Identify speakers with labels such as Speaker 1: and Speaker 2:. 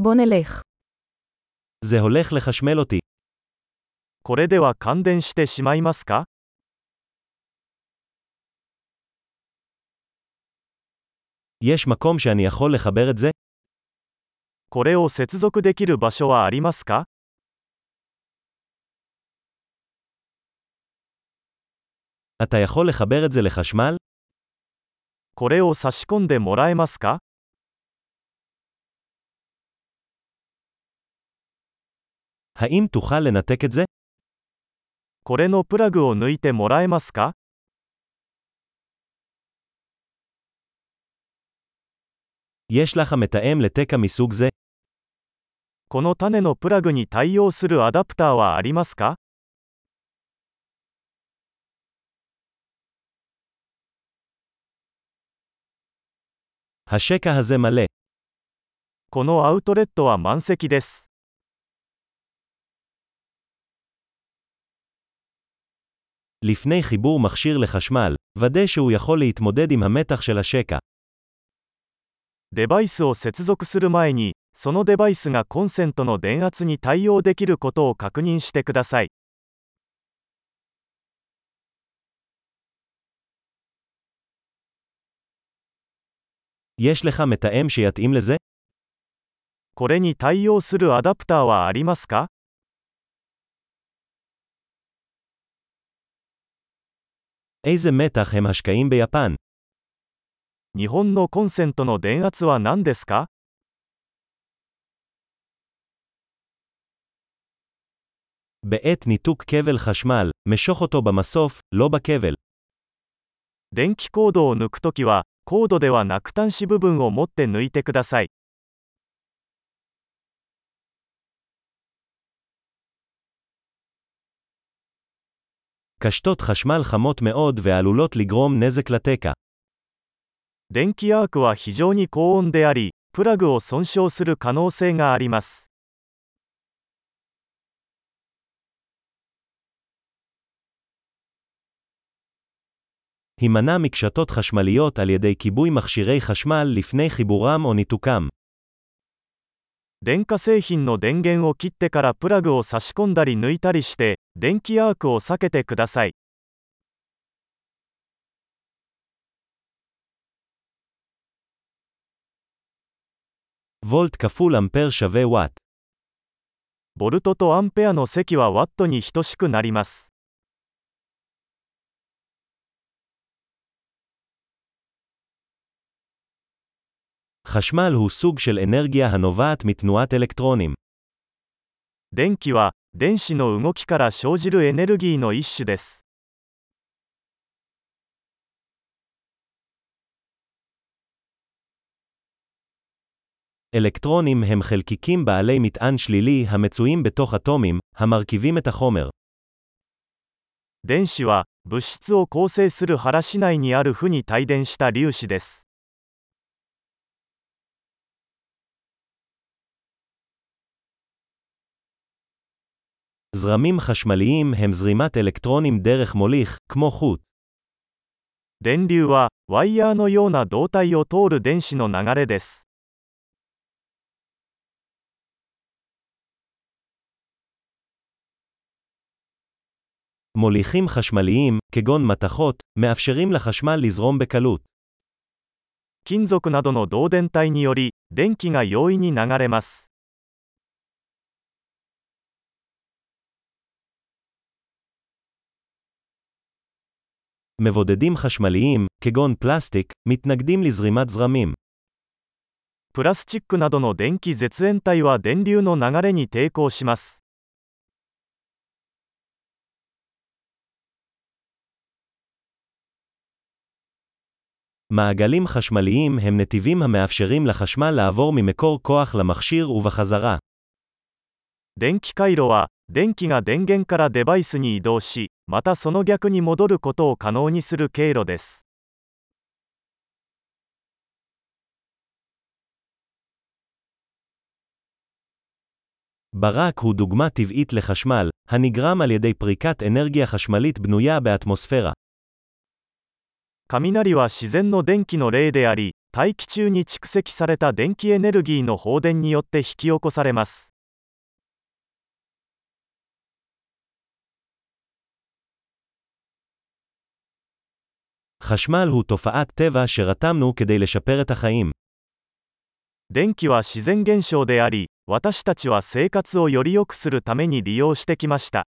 Speaker 1: בוא נלך.
Speaker 2: זה הולך לחשמל אותי.
Speaker 3: これでは感電してしまいますか
Speaker 2: יש מקום שאני יכול לחבר את זה?
Speaker 3: これを接続できる場所はありますか
Speaker 2: אתה יכול לחבר את זה לחשמל?
Speaker 3: これを差し込んでもらえますか
Speaker 2: האם תוכל לנתק את זה?
Speaker 3: これのプラグを抜いてもらえますか
Speaker 2: יש לך מתאם לתקע מסוג זה?
Speaker 3: この種のプラグに対応するアダプターはありますか
Speaker 2: השקע הזה מלא.
Speaker 3: このアウトレットは満席です。
Speaker 2: לפני חיבור מכשיר לחשמל, ודא שהוא יכול להתמודד עם המתח של השקע.
Speaker 3: デバイスを接続する前に、そのデバイスがコンセントの電圧に対応できることを確認してください。
Speaker 2: יש לך מתאם שיתאים לזה?
Speaker 3: これに対応するアダプターはありますか
Speaker 2: איזה מתח הם השקעים ביפן?
Speaker 3: 日本のコンセントの電圧は何ですか
Speaker 2: בעת ניתוק כבל חשמל, משוך אותו במסוף, לא בכבל.
Speaker 3: 電気コードを抜くときは、コードではなく端子部分を持って抜いてください。
Speaker 2: קשתות חשמל חמות מאוד ועלולות לגרום נזק לתקע.
Speaker 3: 電気アークは非常に高温であり、プラグを損傷する可能性があります。
Speaker 2: הימנע מקשתות חשמליות על ידי כיבוי מכשירי חשמל לפני חיבורם או ניתוקם.
Speaker 3: 電化製品の電源を切ってからプラグを差し込んだり抜いたりして、 電気アークを避けてください。
Speaker 2: וולט כפול אמפר שווה וואט.
Speaker 3: ボルトとアンペアの積はワットに等しくなります。
Speaker 2: חשמל הוא סוג של אנרגיה הנובעת מתנועת אלקטרונים.
Speaker 3: 電気は、 電子の動きから生じるエネルギーの一種です。
Speaker 2: אלקטרונים הם חלקיקים בעלי מטען שלילי המצויים בתוך אטומים, המרכיבים את החומר.
Speaker 3: 電子は、物質を構成する原子内にある負に帯電した粒子です。
Speaker 2: זרמים חשמליים הם זרימת אלקטרונים דרך מוליך, כמו חוט.
Speaker 3: 電流は、ワイヤーのような導体を通る電子の流れです。
Speaker 2: מוליכים חשמליים, כגון מתכות, מאפשרים לחשמל לזרום בקלות.
Speaker 3: 金属などの導電体により、電気が容易に流れます。
Speaker 2: מבודדים חשמליים, כגון פלסטיק, מתנגדים לזרימת זרמים.
Speaker 3: プラスチックなどの電気絶縁体は電流の流れに抵抗します。
Speaker 2: מעגלים חשמליים הם נתיבים המאפשרים לחשמל לעבור ממקור כוח למכשיר ובחזרה.
Speaker 3: 電気回路は、電気が電源からデバイスに移動し、 またその逆に戻ることを可能にする経路です。
Speaker 2: ברק הוא דוגמה טבעית לחשמל, הנגרם על ידי פריקת אנרגיה חשמלית בנויה באטמוספירה.
Speaker 3: 雷は自然の電気の例であり、 大気中に蓄積された電気エネルギーの放電によって引き起こされます
Speaker 2: חשמל הוא תופעת טבע שרתמנו כדי לשפר את החיים.
Speaker 3: 電気は自然現象であり私たちは生活をより良くするために利用してきました